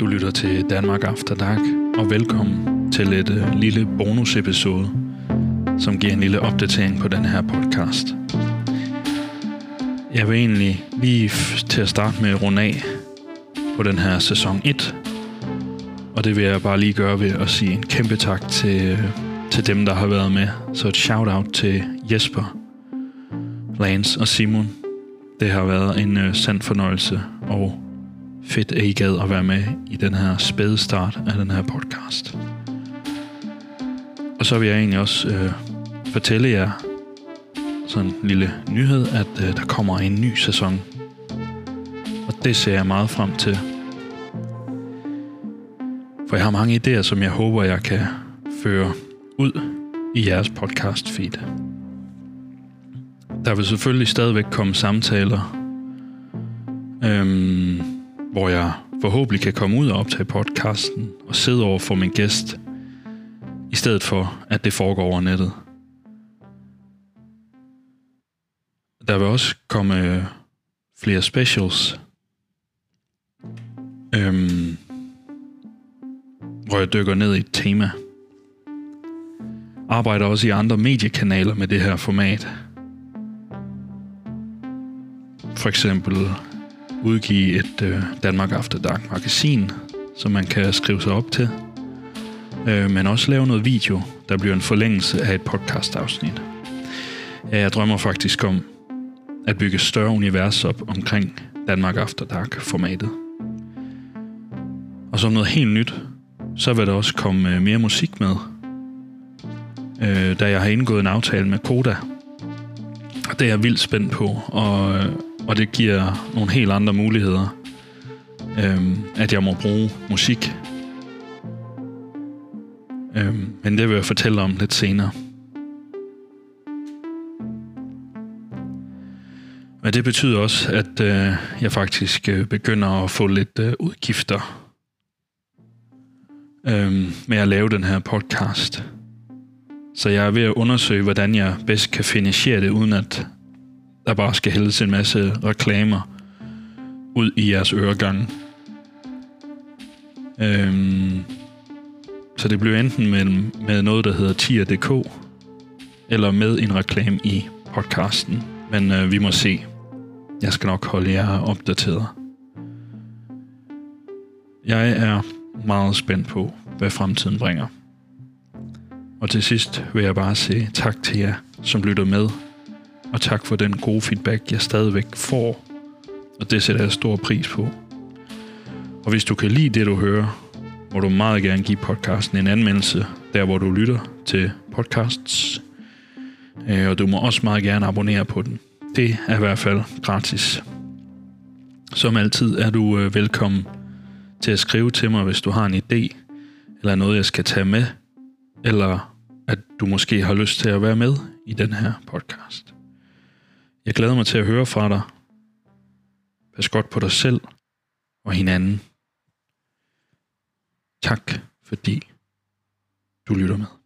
Du lytter til Danmark After Dark, og velkommen til et øh, lille bonusepisode, som giver en lille opdatering på den her podcast. Jeg vil egentlig lige f- til at starte med at runde af på den her sæson 1, og det vil jeg bare lige gøre ved at sige en kæmpe tak til, øh, til dem, der har været med. Så et shout-out til Jesper, Lance og Simon. Det har været en uh, sand fornøjelse, og fedt, at I gad at være med i den her spæde start af den her podcast. Og så vil jeg egentlig også øh, fortælle jer sådan en lille nyhed, at øh, der kommer en ny sæson. Og det ser jeg meget frem til. For jeg har mange idéer, som jeg håber, jeg kan føre ud i jeres podcast feed. Der vil selvfølgelig stadigvæk komme samtaler, øhm, hvor jeg forhåbentlig kan komme ud og optage podcasten og sidde over for min gæst, i stedet for at det foregår over nettet. Der vil også komme øh, flere specials, øhm, hvor jeg dykker ned i et tema. Arbejder også i andre mediekanaler med det her format. For eksempel udgive et øh, Danmark After Dark magasin, som man kan skrive sig op til. Øh, men også lave noget video, der bliver en forlængelse af et podcast-afsnit. Jeg drømmer faktisk om at bygge større univers op omkring Danmark After Dark-formatet. Og som noget helt nyt, så vil der også komme øh, mere musik med. Øh, da jeg har indgået en aftale med Koda. Det er jeg vildt spændt på, og, øh, og det giver nogle helt andre muligheder, øhm, at jeg må bruge musik. Øhm, men det vil jeg fortælle om lidt senere. Men det betyder også, at øh, jeg faktisk øh, begynder at få lidt øh, udgifter øh, med at lave den her podcast. Så jeg er ved at undersøge, hvordan jeg bedst kan finansiere det, uden at der bare skal hældes en masse reklamer ud i jeres øregange. Øhm, så det bliver enten med, med noget, der hedder tier.dk, eller med en reklame i podcasten. Men øh, vi må se. Jeg skal nok holde jer opdateret. Jeg er meget spændt på, hvad fremtiden bringer. Og til sidst vil jeg bare sige tak til jer, som lytter med og tak for den gode feedback, jeg stadigvæk får, og det sætter jeg stor pris på. Og hvis du kan lide det, du hører, må du meget gerne give podcasten en anmeldelse, der hvor du lytter til podcasts. Øh, og du må også meget gerne abonnere på den. Det er i hvert fald gratis. Som altid er du øh, velkommen til at skrive til mig, hvis du har en idé, eller noget, jeg skal tage med, eller at du måske har lyst til at være med i den her podcast. Jeg glæder mig til at høre fra dig. Pas godt på dig selv og hinanden. Tak fordi du lytter med.